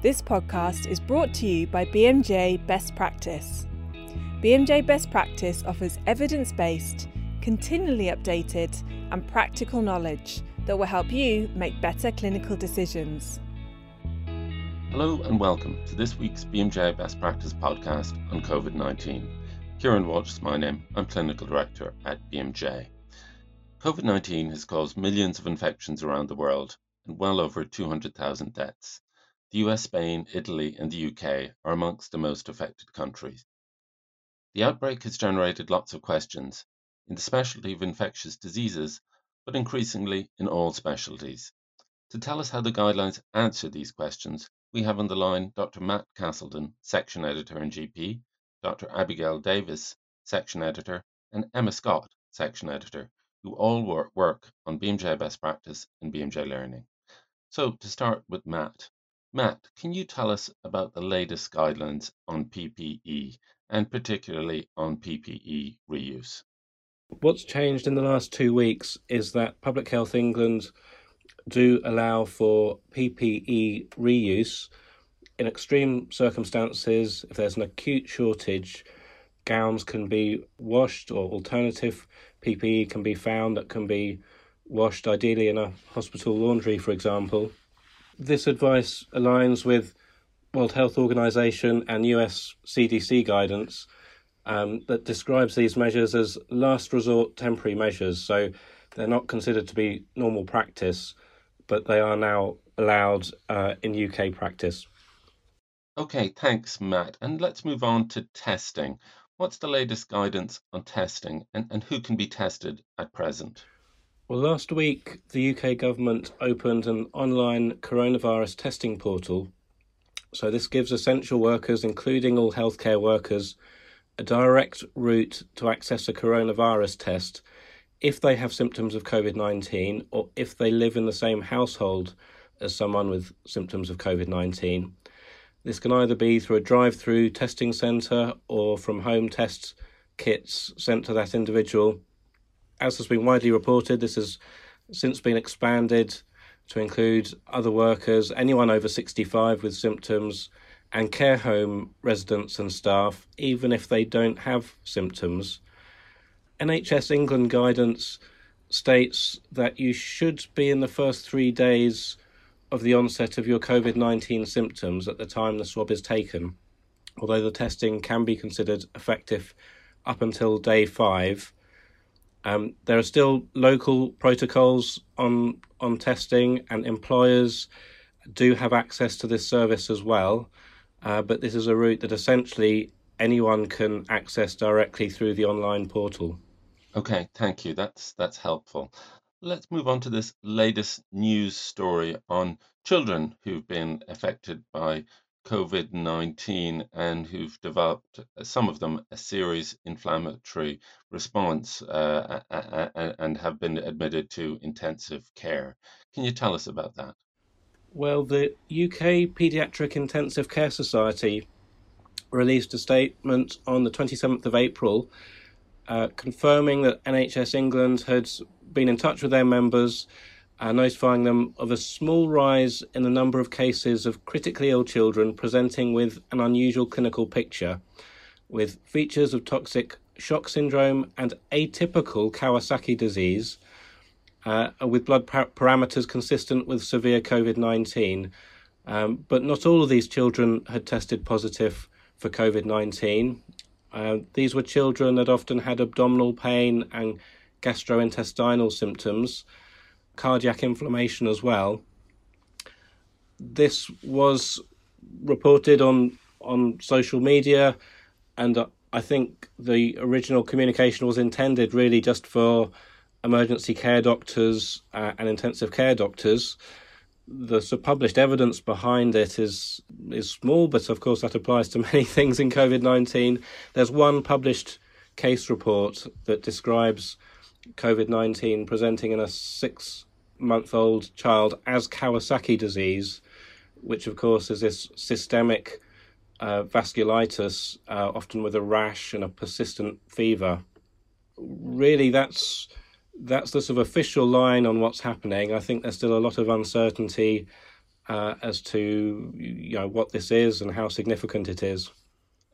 This podcast is brought to you by BMJ Best Practice. BMJ Best Practice offers evidence based, continually updated, and practical knowledge that will help you make better clinical decisions. Hello and welcome to this week's BMJ Best Practice podcast on COVID 19. Kieran Walsh is my name. I'm Clinical Director at BMJ. COVID 19 has caused millions of infections around the world and well over 200,000 deaths. The US, Spain, Italy, and the UK are amongst the most affected countries. The outbreak has generated lots of questions in the specialty of infectious diseases, but increasingly in all specialties. To tell us how the guidelines answer these questions, we have on the line Dr. Matt Castleton, Section Editor and GP, Dr. Abigail Davis, Section Editor, and Emma Scott, Section Editor, who all work on BMJ Best Practice and BMJ Learning. So, to start with Matt, Matt, can you tell us about the latest guidelines on PPE and particularly on PPE reuse? What's changed in the last two weeks is that Public Health England do allow for PPE reuse in extreme circumstances. If there's an acute shortage, gowns can be washed or alternative PPE can be found that can be washed, ideally in a hospital laundry, for example this advice aligns with World Health Organization and US CDC guidance um, that describes these measures as last resort temporary measures. So they're not considered to be normal practice, but they are now allowed uh, in UK practice. Okay, thanks, Matt. And let's move on to testing. What's the latest guidance on testing and, and who can be tested at present? Well, last week, the UK government opened an online coronavirus testing portal. So, this gives essential workers, including all healthcare workers, a direct route to access a coronavirus test if they have symptoms of COVID 19 or if they live in the same household as someone with symptoms of COVID 19. This can either be through a drive through testing centre or from home test kits sent to that individual as has been widely reported, this has since been expanded to include other workers, anyone over 65 with symptoms, and care home residents and staff, even if they don't have symptoms. NHS England guidance states that you should be in the first three days of the onset of your COVID 19 symptoms at the time the swab is taken, although the testing can be considered effective up until day five. Um, there are still local protocols on on testing, and employers do have access to this service as well. Uh, but this is a route that essentially anyone can access directly through the online portal. Okay, thank you. That's that's helpful. Let's move on to this latest news story on children who've been affected by COVID 19 and who've developed, uh, some of them, a serious inflammatory response uh, and have been admitted to intensive care. Can you tell us about that? Well, the UK Paediatric Intensive Care Society released a statement on the 27th of April uh, confirming that NHS England had been in touch with their members uh, notifying them of a small rise in the number of cases of critically ill children presenting with an unusual clinical picture, with features of toxic shock syndrome and atypical Kawasaki disease, uh, with blood par- parameters consistent with severe COVID 19. Um, but not all of these children had tested positive for COVID 19. Uh, these were children that often had abdominal pain and gastrointestinal symptoms cardiac inflammation as well. This was reported on on social media, and I think the original communication was intended really just for emergency care doctors uh, and intensive care doctors. The published evidence behind it is is small, but of course that applies to many things in COVID nineteen. There's one published case report that describes COVID nineteen presenting in a six month old child as Kawasaki disease, which of course is this systemic uh, vasculitis, uh, often with a rash and a persistent fever. Really, that's that's the sort of official line on what's happening. I think there's still a lot of uncertainty uh, as to you know what this is and how significant it is.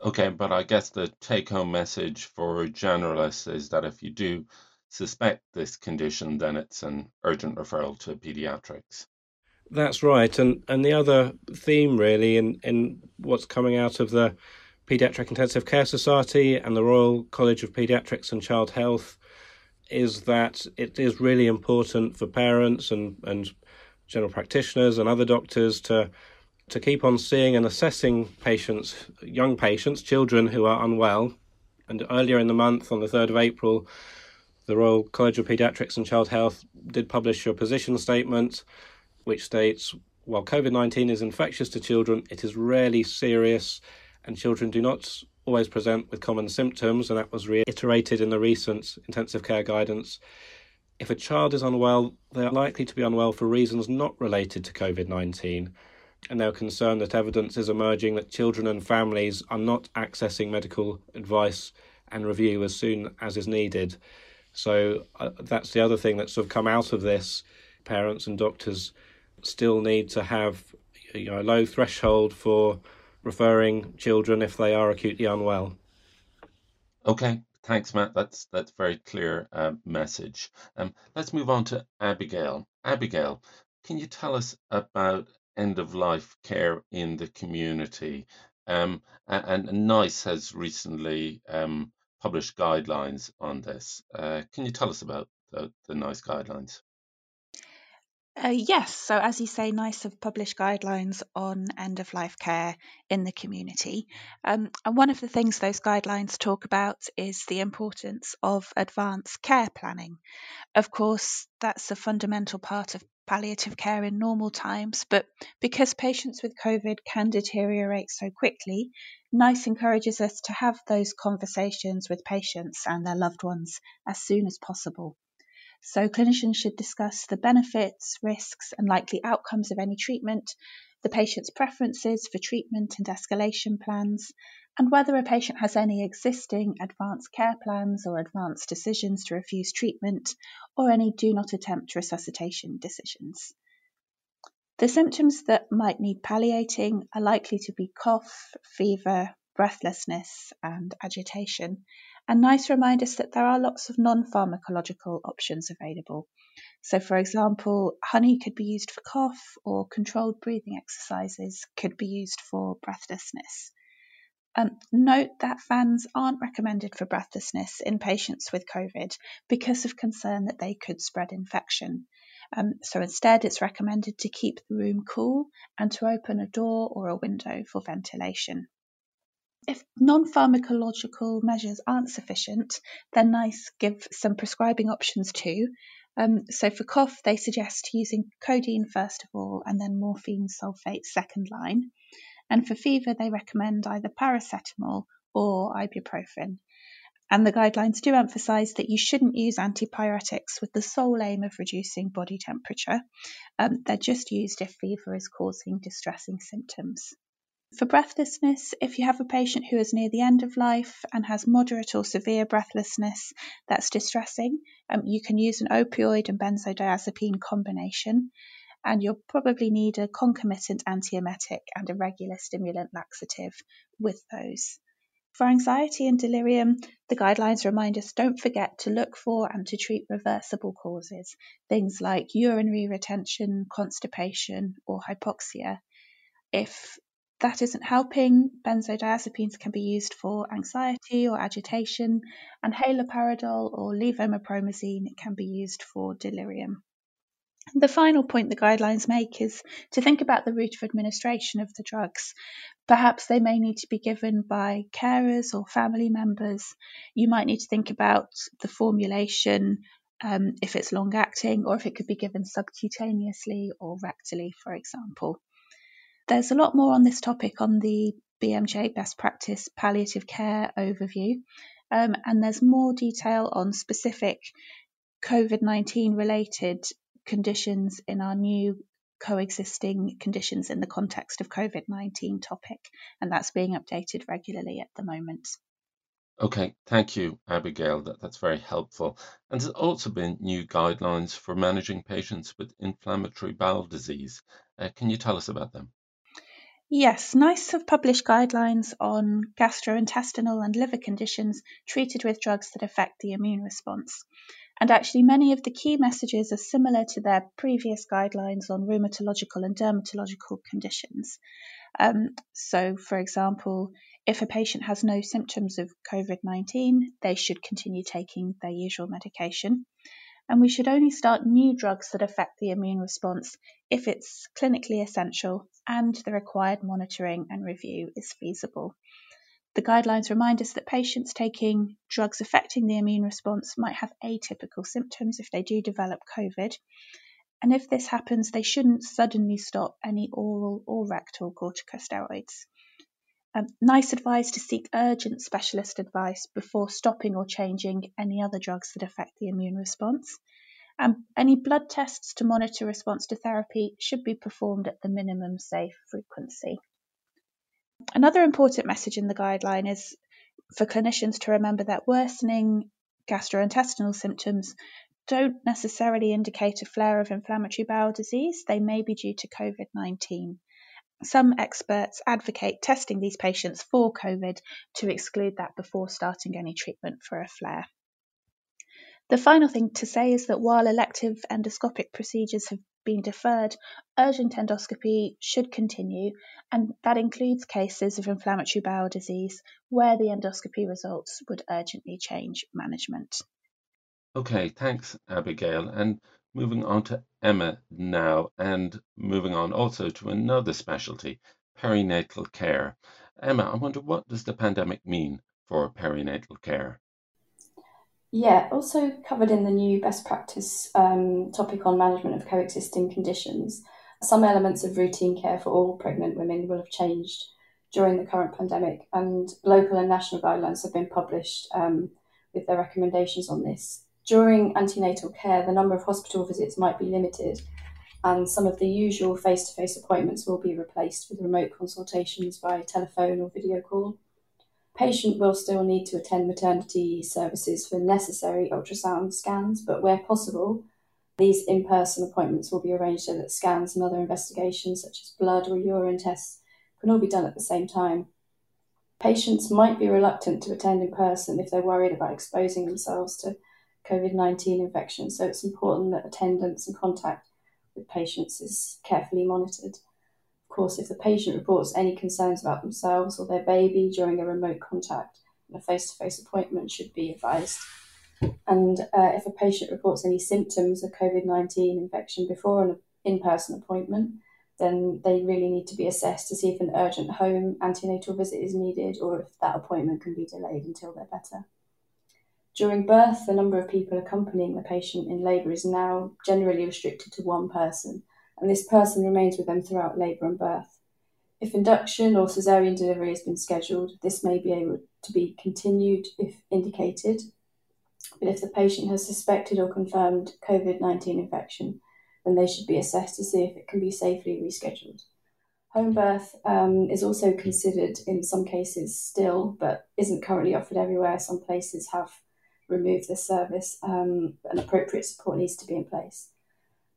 Okay, but I guess the take home message for generalists is that if you do suspect this condition, then it's an urgent referral to pediatrics. That's right. And and the other theme really in, in what's coming out of the Pediatric Intensive Care Society and the Royal College of Pediatrics and Child Health is that it is really important for parents and, and general practitioners and other doctors to to keep on seeing and assessing patients, young patients, children who are unwell. And earlier in the month, on the 3rd of April, the Royal College of Paediatrics and Child Health did publish a position statement which states while COVID 19 is infectious to children, it is rarely serious, and children do not always present with common symptoms, and that was reiterated in the recent intensive care guidance. If a child is unwell, they are likely to be unwell for reasons not related to COVID 19 and they're concerned that evidence is emerging that children and families are not accessing medical advice and review as soon as is needed. So uh, that's the other thing that's sort of come out of this. Parents and doctors still need to have you know, a low threshold for referring children if they are acutely unwell. Okay, thanks, Matt. That's that's very clear uh, message. Um, let's move on to Abigail. Abigail, can you tell us about end of life care in the community. Um, and, and NICE has recently um, published guidelines on this. Uh, can you tell us about the, the NICE guidelines? Uh, yes, so as you say, NICE have published guidelines on end of life care in the community. Um, and one of the things those guidelines talk about is the importance of advanced care planning. Of course, that's a fundamental part of palliative care in normal times, but because patients with COVID can deteriorate so quickly, NICE encourages us to have those conversations with patients and their loved ones as soon as possible. So, clinicians should discuss the benefits, risks, and likely outcomes of any treatment, the patient's preferences for treatment and escalation plans, and whether a patient has any existing advanced care plans or advanced decisions to refuse treatment or any do not attempt resuscitation decisions. The symptoms that might need palliating are likely to be cough, fever, breathlessness, and agitation. And NICE remind us that there are lots of non pharmacological options available. So, for example, honey could be used for cough, or controlled breathing exercises could be used for breathlessness. Um, note that fans aren't recommended for breathlessness in patients with COVID because of concern that they could spread infection. Um, so instead, it's recommended to keep the room cool and to open a door or a window for ventilation. If non pharmacological measures aren't sufficient, then NICE give some prescribing options too. Um, so for cough, they suggest using codeine first of all and then morphine sulfate second line. And for fever, they recommend either paracetamol or ibuprofen. And the guidelines do emphasise that you shouldn't use antipyretics with the sole aim of reducing body temperature. Um, they're just used if fever is causing distressing symptoms. For breathlessness, if you have a patient who is near the end of life and has moderate or severe breathlessness that's distressing, um, you can use an opioid and benzodiazepine combination and you'll probably need a concomitant antiemetic and a regular stimulant laxative with those. For anxiety and delirium, the guidelines remind us don't forget to look for and to treat reversible causes, things like urinary retention, constipation, or hypoxia. If that isn't helping, benzodiazepines can be used for anxiety or agitation, and haloperidol or levomepromazine can be used for delirium. The final point the guidelines make is to think about the route of administration of the drugs. Perhaps they may need to be given by carers or family members. You might need to think about the formulation, um, if it's long acting, or if it could be given subcutaneously or rectally, for example. There's a lot more on this topic on the BMJ Best Practice Palliative Care overview, um, and there's more detail on specific COVID 19 related conditions in our new coexisting conditions in the context of COVID 19 topic, and that's being updated regularly at the moment. Okay, thank you, Abigail. That, that's very helpful. And there's also been new guidelines for managing patients with inflammatory bowel disease. Uh, can you tell us about them? Yes, NICE have published guidelines on gastrointestinal and liver conditions treated with drugs that affect the immune response. And actually, many of the key messages are similar to their previous guidelines on rheumatological and dermatological conditions. Um, so, for example, if a patient has no symptoms of COVID 19, they should continue taking their usual medication. And we should only start new drugs that affect the immune response if it's clinically essential and the required monitoring and review is feasible. The guidelines remind us that patients taking drugs affecting the immune response might have atypical symptoms if they do develop COVID. And if this happens, they shouldn't suddenly stop any oral or rectal corticosteroids. Um, NICE advise to seek urgent specialist advice before stopping or changing any other drugs that affect the immune response. And any blood tests to monitor response to therapy should be performed at the minimum safe frequency. Another important message in the guideline is for clinicians to remember that worsening gastrointestinal symptoms don't necessarily indicate a flare of inflammatory bowel disease. They may be due to COVID 19. Some experts advocate testing these patients for COVID to exclude that before starting any treatment for a flare. The final thing to say is that while elective endoscopic procedures have been deferred, urgent endoscopy should continue, and that includes cases of inflammatory bowel disease where the endoscopy results would urgently change management. Okay, thanks, Abigail. And moving on to Emma now, and moving on also to another specialty, perinatal care. Emma, I wonder what does the pandemic mean for perinatal care? Yeah, also covered in the new best practice um, topic on management of coexisting conditions, some elements of routine care for all pregnant women will have changed during the current pandemic, and local and national guidelines have been published um, with their recommendations on this. During antenatal care, the number of hospital visits might be limited, and some of the usual face to face appointments will be replaced with remote consultations by telephone or video call. Patient will still need to attend maternity services for necessary ultrasound scans, but where possible, these in person appointments will be arranged so that scans and other investigations, such as blood or urine tests, can all be done at the same time. Patients might be reluctant to attend in person if they're worried about exposing themselves to COVID 19 infection, so it's important that attendance and contact with patients is carefully monitored course, if the patient reports any concerns about themselves or their baby during a remote contact, a face to face appointment should be advised. And uh, if a patient reports any symptoms of COVID 19 infection before an in person appointment, then they really need to be assessed to see if an urgent home antenatal visit is needed or if that appointment can be delayed until they're better. During birth, the number of people accompanying the patient in labour is now generally restricted to one person, and this person remains with them throughout labour and birth. If induction or caesarean delivery has been scheduled, this may be able to be continued if indicated. But if the patient has suspected or confirmed COVID 19 infection, then they should be assessed to see if it can be safely rescheduled. Home birth um, is also considered in some cases still, but isn't currently offered everywhere. Some places have removed this service, um, and appropriate support needs to be in place.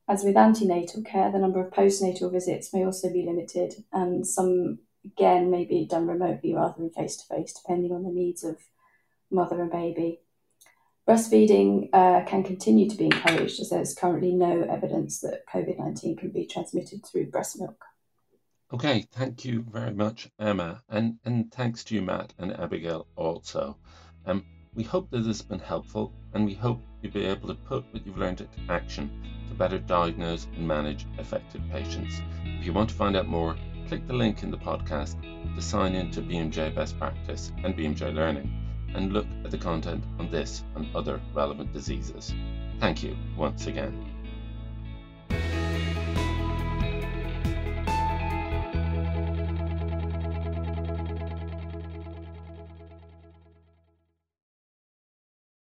As with antenatal care, the number of postnatal visits may also be limited, and some, again, may be done remotely rather than face to face, depending on the needs of mother and baby. Breastfeeding uh, can continue to be encouraged as there's currently no evidence that COVID 19 can be transmitted through breast milk. Okay, thank you very much, Emma, and, and thanks to you, Matt and Abigail, also. Um, we hope that this has been helpful, and we hope you'll be able to put what you've learned into action to better diagnose and manage affected patients. If you want to find out more, click the link in the podcast to sign in to BMJ Best Practice and BMJ Learning and look at the content on this and other relevant diseases. Thank you once again.